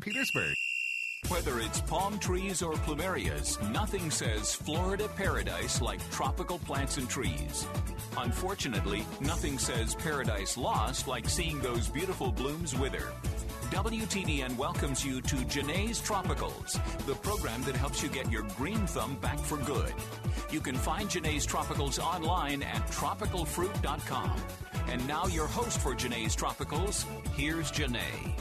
Petersburg. Whether it's palm trees or plumerias, nothing says Florida paradise like tropical plants and trees. Unfortunately, nothing says paradise lost like seeing those beautiful blooms wither. WTBN welcomes you to Jene's Tropicals, the program that helps you get your green thumb back for good. You can find Jene's Tropicals online at tropicalfruit.com. And now, your host for Jene's Tropicals, here's Jene.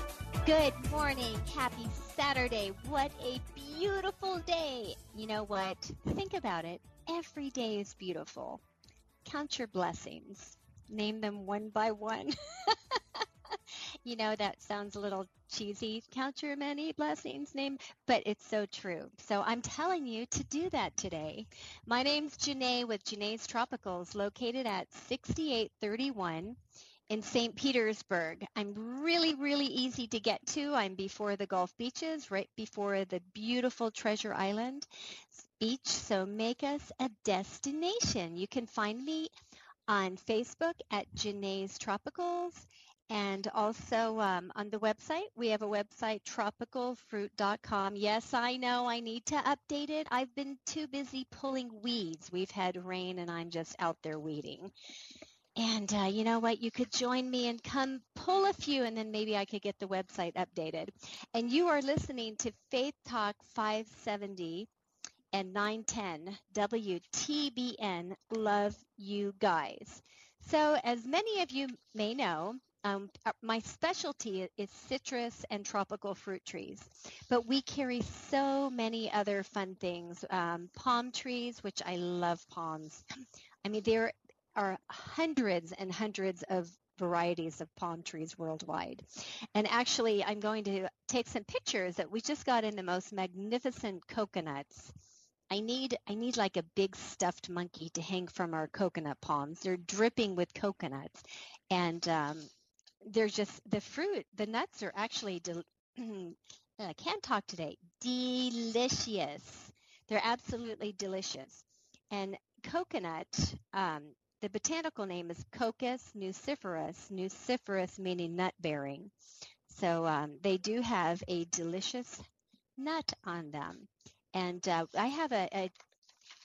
Good morning. Happy Saturday. What a beautiful day. You know what? Think about it. Every day is beautiful. Count your blessings. Name them one by one. you know, that sounds a little cheesy. Count your many blessings, name, but it's so true. So I'm telling you to do that today. My name's Jene with Jene's Tropicals, located at 6831 in St. Petersburg. I'm really, really easy to get to. I'm before the Gulf beaches, right before the beautiful Treasure Island beach. So make us a destination. You can find me on Facebook at Jene's Tropicals and also um, on the website, we have a website, tropicalfruit.com. Yes, I know I need to update it. I've been too busy pulling weeds. We've had rain and I'm just out there weeding. And uh, you know what? You could join me and come pull a few, and then maybe I could get the website updated. And you are listening to Faith Talk 570 and 910 WTBN. Love you guys. So, as many of you may know, um, uh, my specialty is citrus and tropical fruit trees, but we carry so many other fun things. Um, palm trees, which I love palms. I mean, there are hundreds and hundreds of varieties of palm trees worldwide. And actually, I'm going to take some pictures that we just got in the most magnificent coconuts. I need I need like a big stuffed monkey to hang from our coconut palms. They're dripping with coconuts, and um, they're just the fruit. The nuts are actually. I can't talk today. Delicious. They're absolutely delicious. And coconut, um, the botanical name is Cocos nuciferus. Nuciferus meaning nut bearing. So um, they do have a delicious nut on them. And uh, I have a, a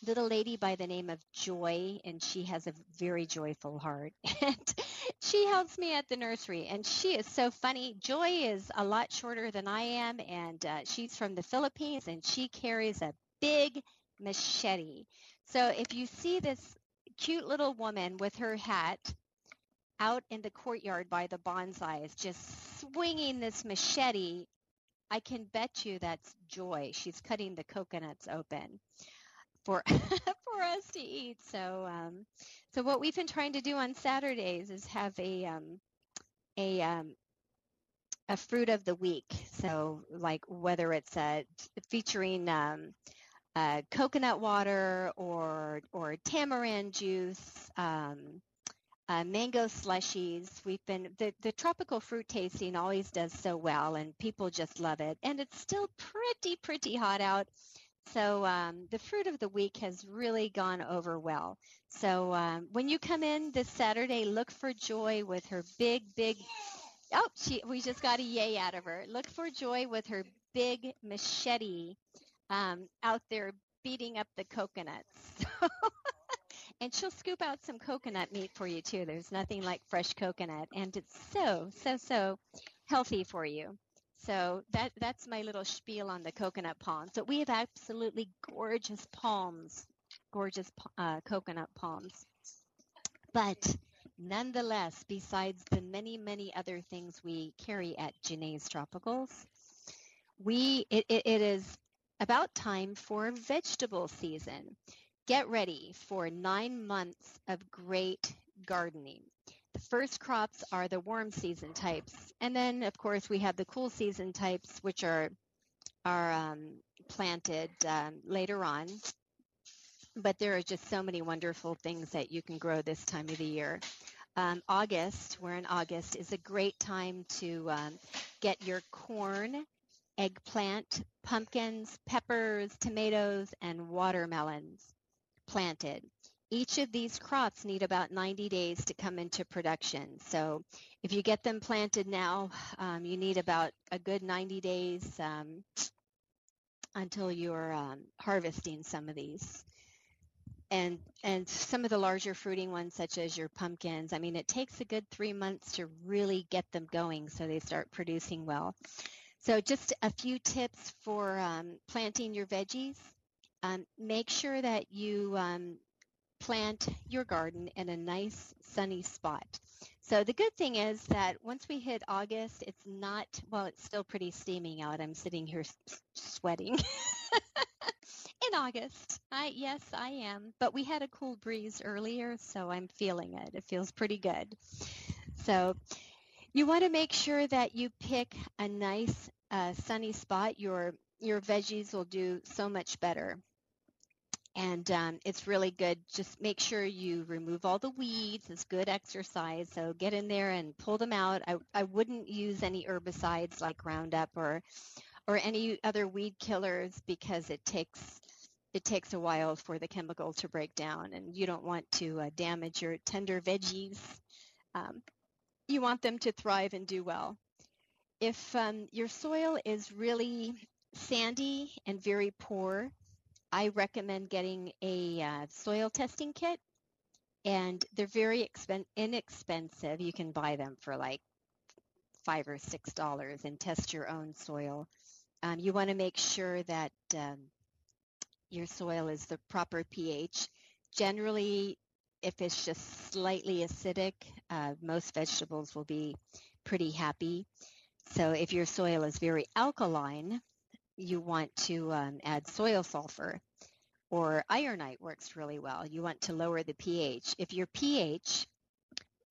little lady by the name of Joy, and she has a very joyful heart. And she helps me at the nursery, and she is so funny. Joy is a lot shorter than I am, and uh, she's from the Philippines, and she carries a big machete. So if you see this cute little woman with her hat out in the courtyard by the bonsais, just swinging this machete, I can bet you that's Joy. She's cutting the coconuts open for for us to eat. So um, so what we've been trying to do on Saturdays is have a um, a um, a fruit of the week. So like whether it's a featuring um, uh, coconut water or or tamarind juice. Um, uh, mango slushies. We've been the, the tropical fruit tasting always does so well, and people just love it. And it's still pretty pretty hot out, so um, the fruit of the week has really gone over well. So um, when you come in this Saturday, look for Joy with her big, big. Oh, she, we just got a yay out of her. Look for Joy with her big machete um, out there beating up the coconuts. and she'll scoop out some coconut meat for you too. There's nothing like fresh coconut, and it's so, so, so healthy for you. So that that's my little spiel on the coconut palms. So we have absolutely gorgeous palms, gorgeous uh, coconut palms. But nonetheless, besides the many many other things we carry at Jene's Tropicals, we it, it, it is about time for vegetable season. Get ready for nine months of great gardening. The first crops are the warm season types, and then of course we have the cool season types, which are are um, planted um, later on. But there are just so many wonderful things that you can grow this time of the year. Um, August, we're in August, is a great time to um, get your corn, eggplant, pumpkins, peppers, tomatoes, and watermelons planted. Each of these crops need about 90 days to come into production. So if you get them planted now, um, you need about a good 90 days um, until you're um, harvesting some of these. And and some of the larger fruiting ones, such as your pumpkins, I mean, it takes a good three months to really get them going so they start producing well. So just a few tips for um, planting your veggies. Um, make sure that you um, plant your garden in a nice sunny spot. So the good thing is that once we hit August, it's not, well, it's still pretty steaming out. I'm sitting here sweating in August. I, yes, I am. But we had a cool breeze earlier, so I'm feeling it. It feels pretty good. So you want to make sure that you pick a nice uh, sunny spot. Your your veggies will do so much better and um, it's really good. Just make sure you remove all the weeds. It's good exercise. So get in there and pull them out. I, I wouldn't use any herbicides like Roundup or or any other weed killers because it takes it takes a while for the chemical to break down, and you don't want to uh, damage your tender veggies. Um, you want them to thrive and do well. If um, your soil is really sandy and very poor, I recommend getting a uh, soil testing kit, and they're very expen- inexpensive. You can buy them for like five or six dollars and test your own soil. Um, you want to make sure that um, your soil is the proper pH. Generally, if it's just slightly acidic, uh, most vegetables will be pretty happy. So if your soil is very alkaline, you want to um, add soil sulfur or ironite works really well. You want to lower the pH. If your pH,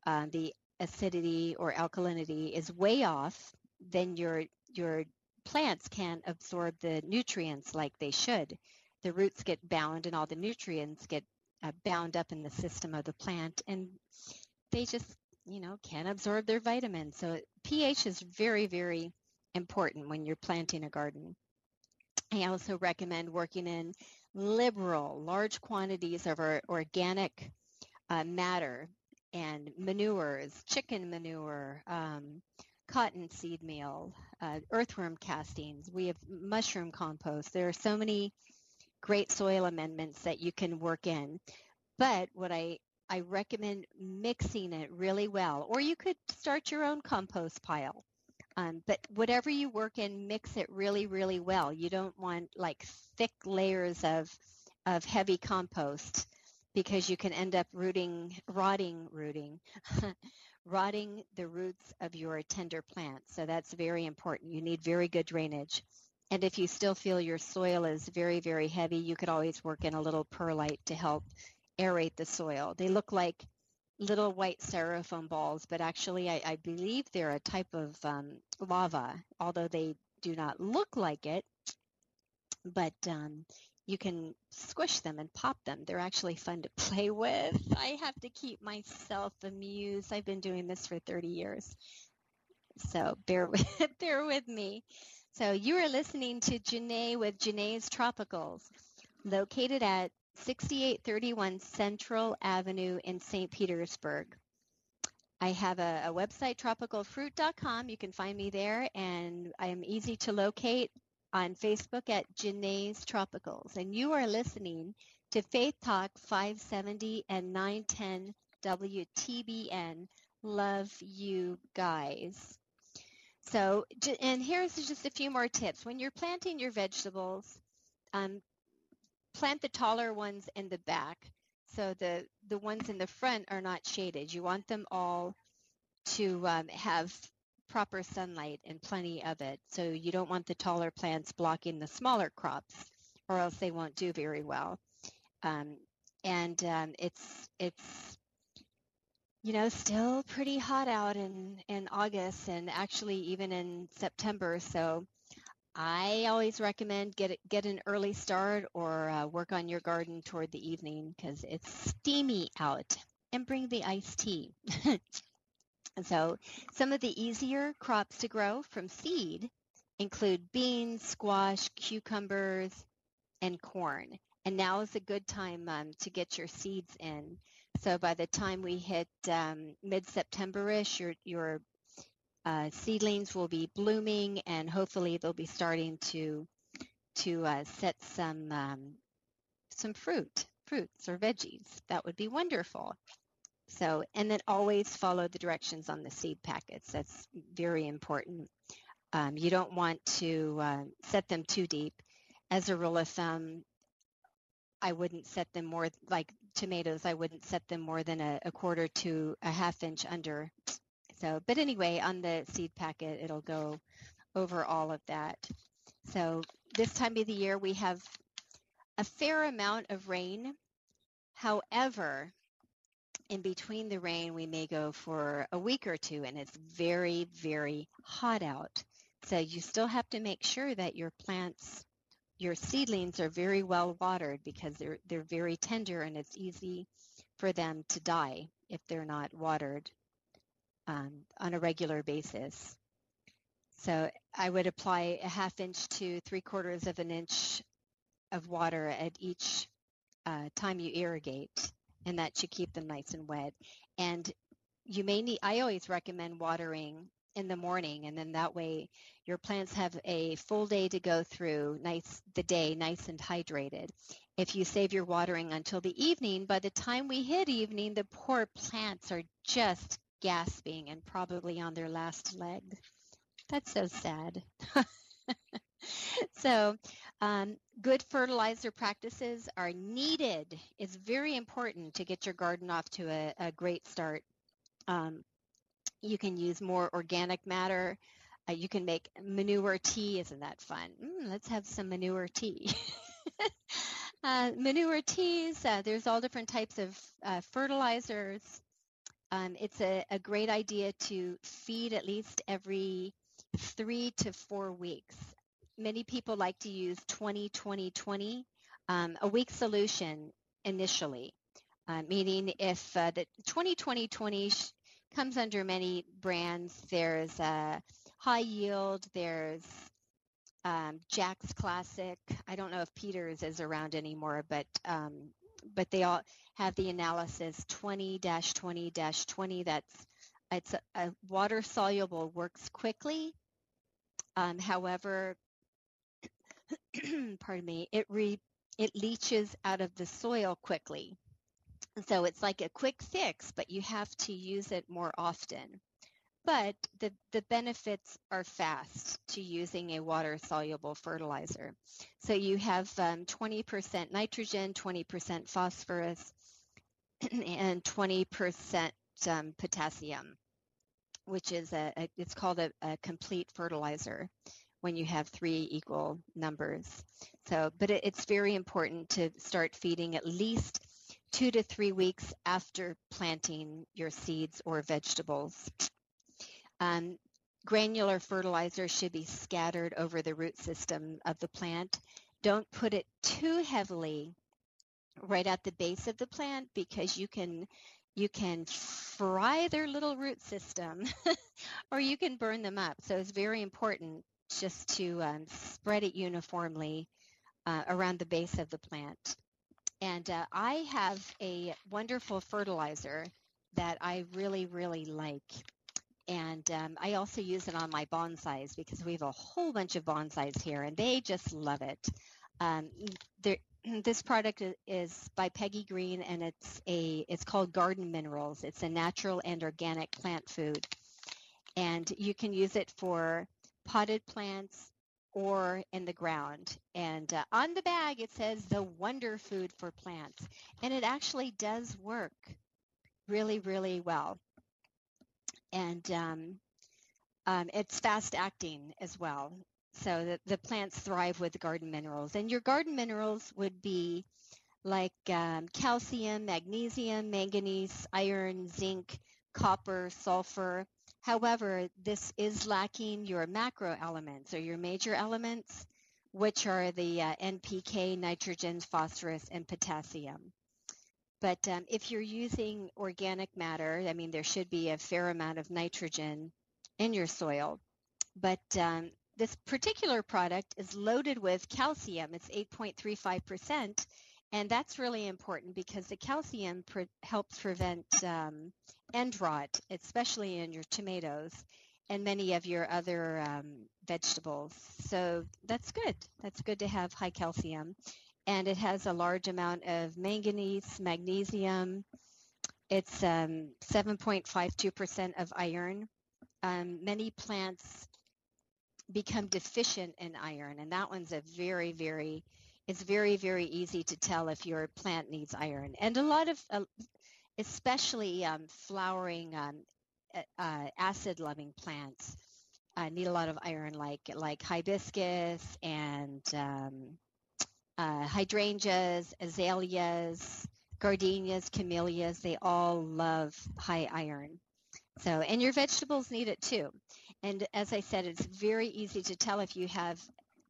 uh, the acidity or alkalinity is way off, then your your plants can't absorb the nutrients like they should. The roots get bound and all the nutrients get uh, bound up in the system of the plant and they just, you know, can't absorb their vitamins. So pH is very, very important when you're planting a garden. I also recommend working in liberal, large quantities of organic uh, matter and manures, chicken manure, um, cotton seed meal, uh, earthworm castings. We have mushroom compost. There are so many great soil amendments that you can work in. But what I I recommend mixing it really well, or you could start your own compost pile. Um, but whatever you work in, mix it really, really well. You don't want like thick layers of of heavy compost because you can end up rooting, rotting, rooting, rotting the roots of your tender plants. So that's very important. You need very good drainage. And if you still feel your soil is very, very heavy, you could always work in a little perlite to help aerate the soil. They look like little white styrofoam balls, but actually I, I believe they're a type of um, lava, although they do not look like it. But um, you can squish them and pop them. They're actually fun to play with. I have to keep myself amused. I've been doing this for 30 years. So bear with, bear with me. So you are listening to Jene with Jene's Tropicals, located at 6831 Central Avenue in St. Petersburg. I have a, a website, tropicalfruit.com. You can find me there, and I am easy to locate on Facebook at Jene's Tropicals. And you are listening to Faith Talk 570 and 910 WTBN. Love you guys. So, and here's just a few more tips. When you're planting your vegetables, um, plant the taller ones in the back. So the, the ones in the front are not shaded. You want them all to um, have proper sunlight and plenty of it. So you don't want the taller plants blocking the smaller crops or else they won't do very well. Um, and um, it's it's you know, still pretty hot out in, in August and actually even in September. So I always recommend get get an early start or uh, work on your garden toward the evening because it's steamy out. And bring the iced tea. so some of the easier crops to grow from seed include beans, squash, cucumbers, and corn. And now is a good time um, to get your seeds in. So by the time we hit um, mid-September-ish, your your uh, seedlings will be blooming, and hopefully they'll be starting to to uh, set some um, some fruit, fruits or veggies. That would be wonderful. So, and then always follow the directions on the seed packets. That's very important. Um, you don't want to uh, set them too deep. As a rule of thumb, I wouldn't set them more like tomatoes. I wouldn't set them more than a, a quarter to a half inch under. So, but anyway, on the seed packet, it'll go over all of that. So this time of the year, we have a fair amount of rain. However, in between the rain, we may go for a week or two, and it's very, very hot out. So you still have to make sure that your plants your seedlings are very well watered because they're they're very tender and it's easy for them to die if they're not watered um, on a regular basis. So I would apply a half inch to three quarters of an inch of water at each uh, time you irrigate, and that should keep them nice and wet. And you may need, I always recommend watering in the morning and then that way your plants have a full day to go through nice the day nice and hydrated. If you save your watering until the evening by the time we hit evening the poor plants are just gasping and probably on their last leg. That's so sad. So um, good fertilizer practices are needed. It's very important to get your garden off to a, a great start. Um, you can use more organic matter. Uh, you can make manure tea. Isn't that fun? Mm, let's have some manure tea. uh, manure teas, uh, there's all different types of uh, fertilizers. Um, it's a, a great idea to feed at least every three to four weeks. Many people like to use 20 20 20, um, a week solution initially, uh, meaning if uh, the 20 20 20 comes under many brands. There's uh, Hi-Yield. There's um, Jack's Classic. I don't know if Peters is around anymore, but um, but they all have the analysis 20-20-20. That's it's a, a water soluble, works quickly. Um, however, pardon me, it re it leaches out of the soil quickly. So it's like a quick fix, but you have to use it more often. But the, the benefits are fast to using a water soluble fertilizer. So you have um, 20% nitrogen, 20% phosphorus, and 20% um, potassium, which is a, a it's called a, a, complete fertilizer when you have three equal numbers. So, but it, it's very important to start feeding at least two to three weeks after planting your seeds or vegetables. Um, granular fertilizer should be scattered over the root system of the plant. Don't put it too heavily right at the base of the plant because you can you can fry their little root system or you can burn them up. So it's very important just to um, spread it uniformly uh, around the base of the plant. And uh, I have a wonderful fertilizer that I really, really like. And um, I also use it on my bonsais because we have a whole bunch of bonsais here and they just love it. Um, this product is by Peggy Green and it's a it's called Garden Minerals. It's a natural and organic plant food. And you can use it for potted plants, or in the ground. And uh, on the bag, it says the wonder food for plants. And it actually does work really, really well. And um, um, it's fast acting as well. So the, the plants thrive with garden minerals. And your garden minerals would be like um, calcium, magnesium, manganese, iron, zinc, copper, sulfur. However, this is lacking your macro elements or your major elements, which are the uh, NPK, nitrogen, phosphorus, and potassium. But um, if you're using organic matter, I mean, there should be a fair amount of nitrogen in your soil. But um, this particular product is loaded with calcium. It's 8.35%. And that's really important because the calcium pre- helps prevent um, end rot, especially in your tomatoes and many of your other um, vegetables. So that's good. That's good to have high calcium. And it has a large amount of manganese, magnesium. It's um, 7.52% of iron. Um, many plants become deficient in iron, and that one's a very, very it's very, very easy to tell if your plant needs iron. And a lot of, uh, especially um, flowering um, uh, acid-loving plants, uh, need a lot of iron, like like hibiscus and um, uh, hydrangeas, azaleas, gardenias, camellias. They all love high iron. So, and your vegetables need it too. And as I said, it's very easy to tell if you have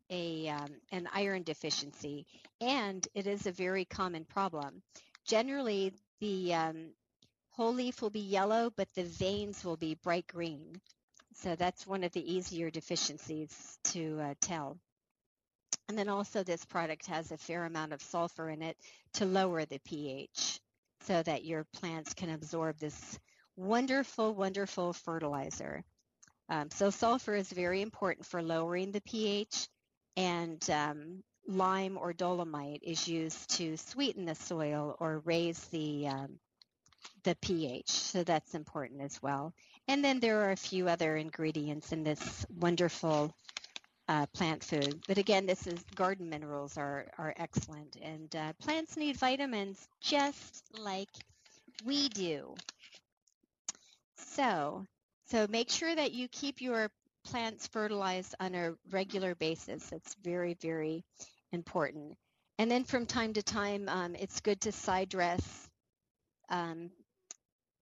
a um, an iron deficiency, and it is a very common problem. Generally, the um, whole leaf will be yellow, but the veins will be bright green. So that's one of the easier deficiencies to uh, tell. And then also this product has a fair amount of sulfur in it to lower the pH so that your plants can absorb this wonderful, wonderful fertilizer. Um, so sulfur is very important for lowering the pH and um, lime or dolomite is used to sweeten the soil or raise the um, the pH. So that's important as well. And then there are a few other ingredients in this wonderful uh, plant food. But again, this is garden minerals are are excellent, and uh, plants need vitamins just like we do. So, so make sure that you keep your plants fertilized on a regular basis. That's very, very important. And then from time to time, um, it's good to side dress um,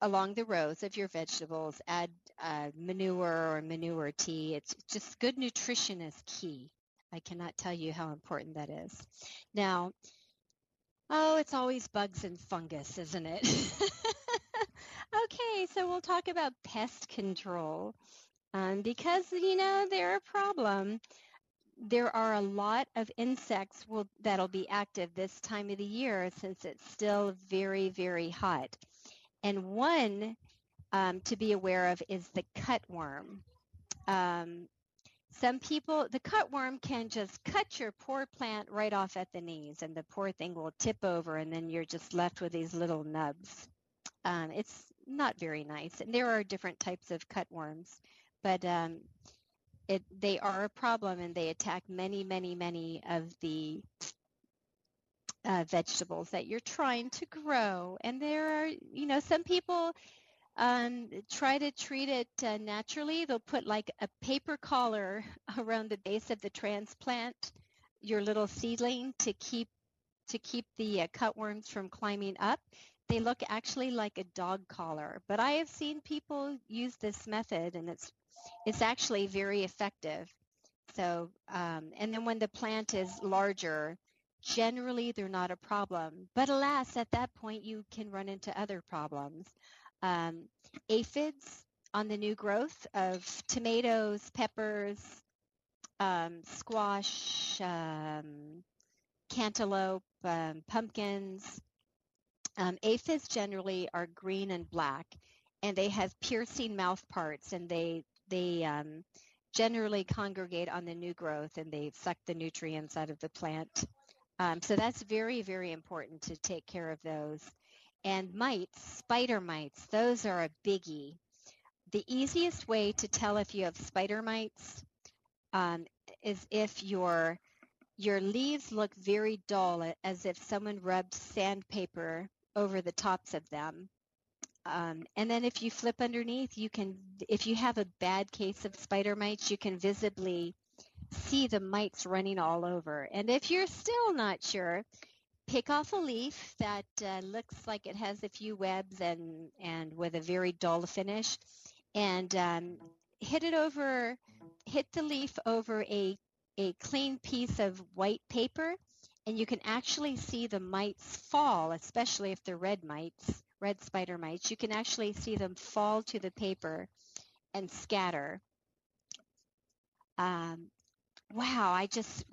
along the rows of your vegetables. Add uh, manure or manure tea. It's just good nutrition is key. I cannot tell you how important that is. Now, oh, it's always bugs and fungus, isn't it? okay, so we'll talk about pest control um, because you know they're a problem. There are a lot of insects will, that'll be active this time of the year since it's still very, very hot. And one um, to be aware of is the cutworm. Um, some people, the cutworm can just cut your poor plant right off at the knees, and the poor thing will tip over, and then you're just left with these little nubs. Um, it's not very nice. And there are different types of cutworms but um, it, they are a problem and they attack many, many, many of the uh, vegetables that you're trying to grow. And there are, you know, some people um, try to treat it uh, naturally. They'll put like a paper collar around the base of the transplant, your little seedling, to keep to keep the uh, cutworms from climbing up. They look actually like a dog collar, but I have seen people use this method, and it's it's actually very effective. So, um, and then when the plant is larger, generally they're not a problem. But alas, at that point, you can run into other problems. Um, aphids on the new growth of tomatoes, peppers, um, squash, um, cantaloupe, um, pumpkins. Um, aphids generally are green and black, and they have piercing mouth parts, and they they um, generally congregate on the new growth and they suck the nutrients out of the plant. Um, so that's very, very important to take care of those. And mites, spider mites, those are a biggie. The easiest way to tell if you have spider mites um, is if your your leaves look very dull, as if someone rubbed sandpaper over the tops of them. Um, and then if you flip underneath, you can, if you have a bad case of spider mites, you can visibly see the mites running all over. And if you're still not sure, pick off a leaf that uh, looks like it has a few webs and and with a very dull finish, and um, hit it over, hit the leaf over a a clean piece of white paper, and you can actually see the mites fall, especially if they're red mites, red spider mites. You can actually see them fall to the paper and scatter. Um, wow, I just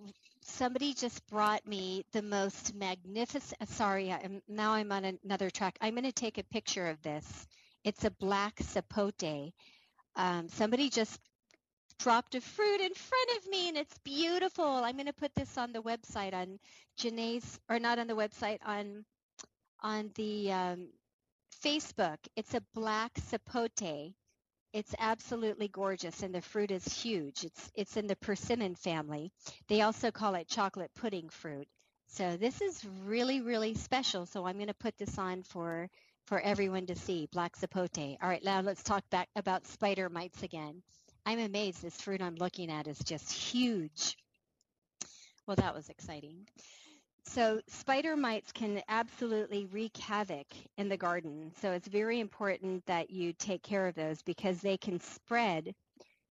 somebody just brought me the most magnificent. Sorry, I'm, now I'm on another track. I'm going to take a picture of this. It's a black sapote. Um, somebody just dropped a fruit in front of me and it's beautiful. I'm going to put this on the website on Jene's, or not on the website, on on the um, Facebook. It's a black sapote. It's absolutely gorgeous, and the fruit is huge. It's it's in the persimmon family. They also call it chocolate pudding fruit. So this is really really special. So I'm going to put this on for for everyone to see. Black sapote. All right, now let's talk back about spider mites again. I'm amazed. This fruit I'm looking at is just huge. Well, that was exciting. So spider mites can absolutely wreak havoc in the garden. So it's very important that you take care of those because they can spread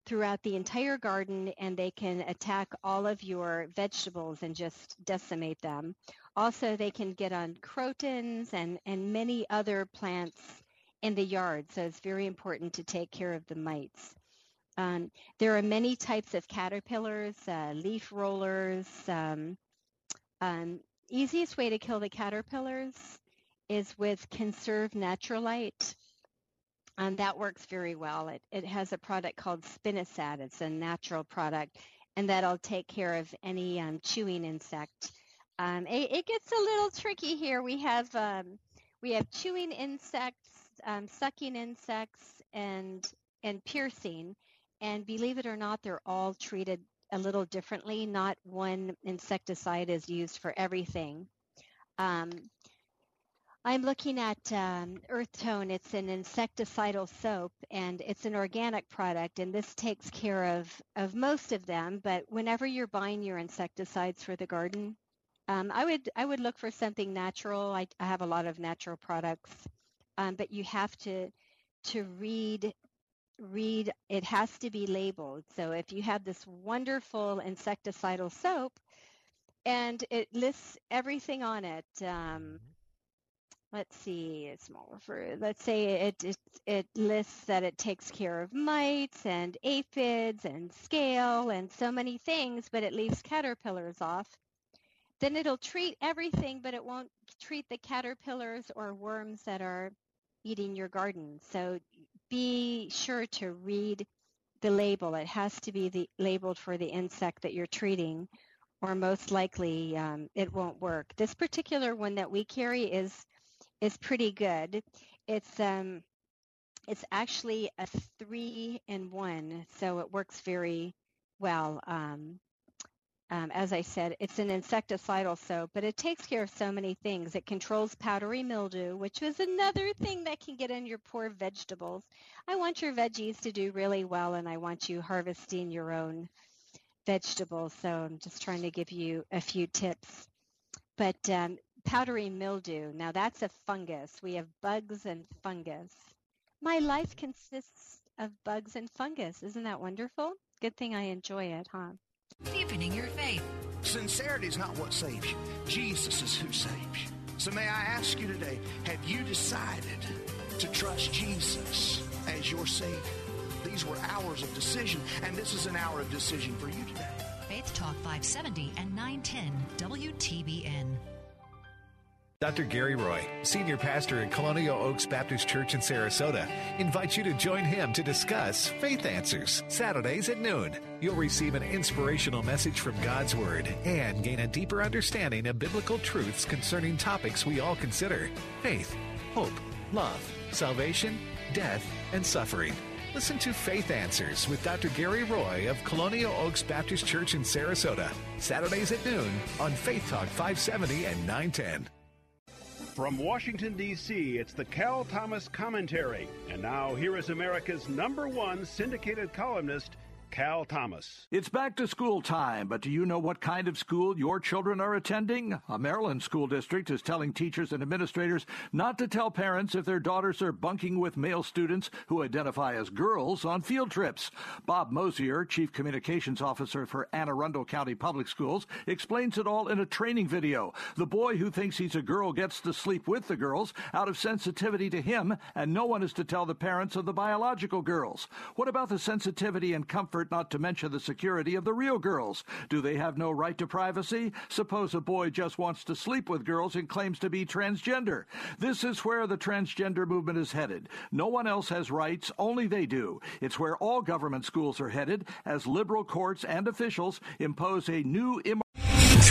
throughout the entire garden and they can attack all of your vegetables and just decimate them. Also, they can get on crotons and, and many other plants in the yard. So it's very important to take care of the mites. Um, there are many types of caterpillars, uh, leaf rollers, um, um, easiest way to kill the caterpillars is with conserved Naturalyte. Um, that works very well. It, it has a product called Spinosad. It's a natural product, and that'll take care of any um, chewing insect. Um, it, it, gets a little tricky here. We have um, we have chewing insects, um, sucking insects, and and piercing. And believe it or not, they're all treated a little differently. Not one insecticide is used for everything. Um, I'm looking at um, Earth Tone. It's an insecticidal soap, and it's an organic product, and this takes care of, of most of them. But whenever you're buying your insecticides for the garden, um, I would I would look for something natural. I, I have a lot of natural products, um, but you have to to read read it has to be labeled. So if you have this wonderful insecticidal soap and it lists everything on it, um, let's see, it's more for, let's say it, it, it lists that it takes care of mites and aphids and scale and so many things, but it leaves caterpillars off. Then it'll treat everything, but it won't treat the caterpillars or worms that are eating your garden. So be sure to read the label. It has to be the, labeled for the insect that you're treating, or most likely um, it won't work. This particular one that we carry is is pretty good. It's um, it's actually a three in one, so it works very well. Um, um, as I said, it's an insecticidal soap, but it takes care of so many things. It controls powdery mildew, which is another thing that can get in your poor vegetables. I want your veggies to do really well, and I want you harvesting your own vegetables. So I'm just trying to give you a few tips. But um, powdery mildew, now that's a fungus. We have bugs and fungus. My life consists of bugs and fungus. Isn't that wonderful? Good thing I enjoy it, huh? Deepening your faith. Sincerity is not what saves you. Jesus is who saves you. So may I ask you today, have you decided to trust Jesus as your Savior? These were hours of decision, and this is an hour of decision for you today. Faith Talk 570 and 910 WTBN. Dr. Gary Roy, Senior Pastor at Colonial Oaks Baptist Church in Sarasota, invites you to join him to discuss Faith Answers, Saturdays at noon. You'll receive an inspirational message from God's Word and gain a deeper understanding of biblical truths concerning topics we all consider faith, hope, love, salvation, death, and suffering. Listen to Faith Answers with Dr. Gary Roy of Colonial Oaks Baptist Church in Sarasota, Saturdays at noon on Faith Talk 570 and 910. From Washington, D.C., it's the Cal Thomas Commentary. And now, here is America's number one syndicated columnist, Cal Thomas. It's back to school time, but do you know what kind of school your children are attending? A Maryland school district is telling teachers and administrators not to tell parents if their daughters are bunking with male students who identify as girls on field trips. Bob Mosier, Chief Communications Officer for Anne Arundel County Public Schools, explains it all in a training video. The boy who thinks he's a girl gets to sleep with the girls out of sensitivity to him, and no one is to tell the parents of the biological girls. What about the sensitivity and comfort, not to mention the security of the real girls? Do they have no right to privacy? Suppose a boy just wants to sleep with girls and claims to be transgender. This is where the transgender movement is headed. No one else has rights, only they do. It's where all government schools are headed as liberal courts and officials impose a new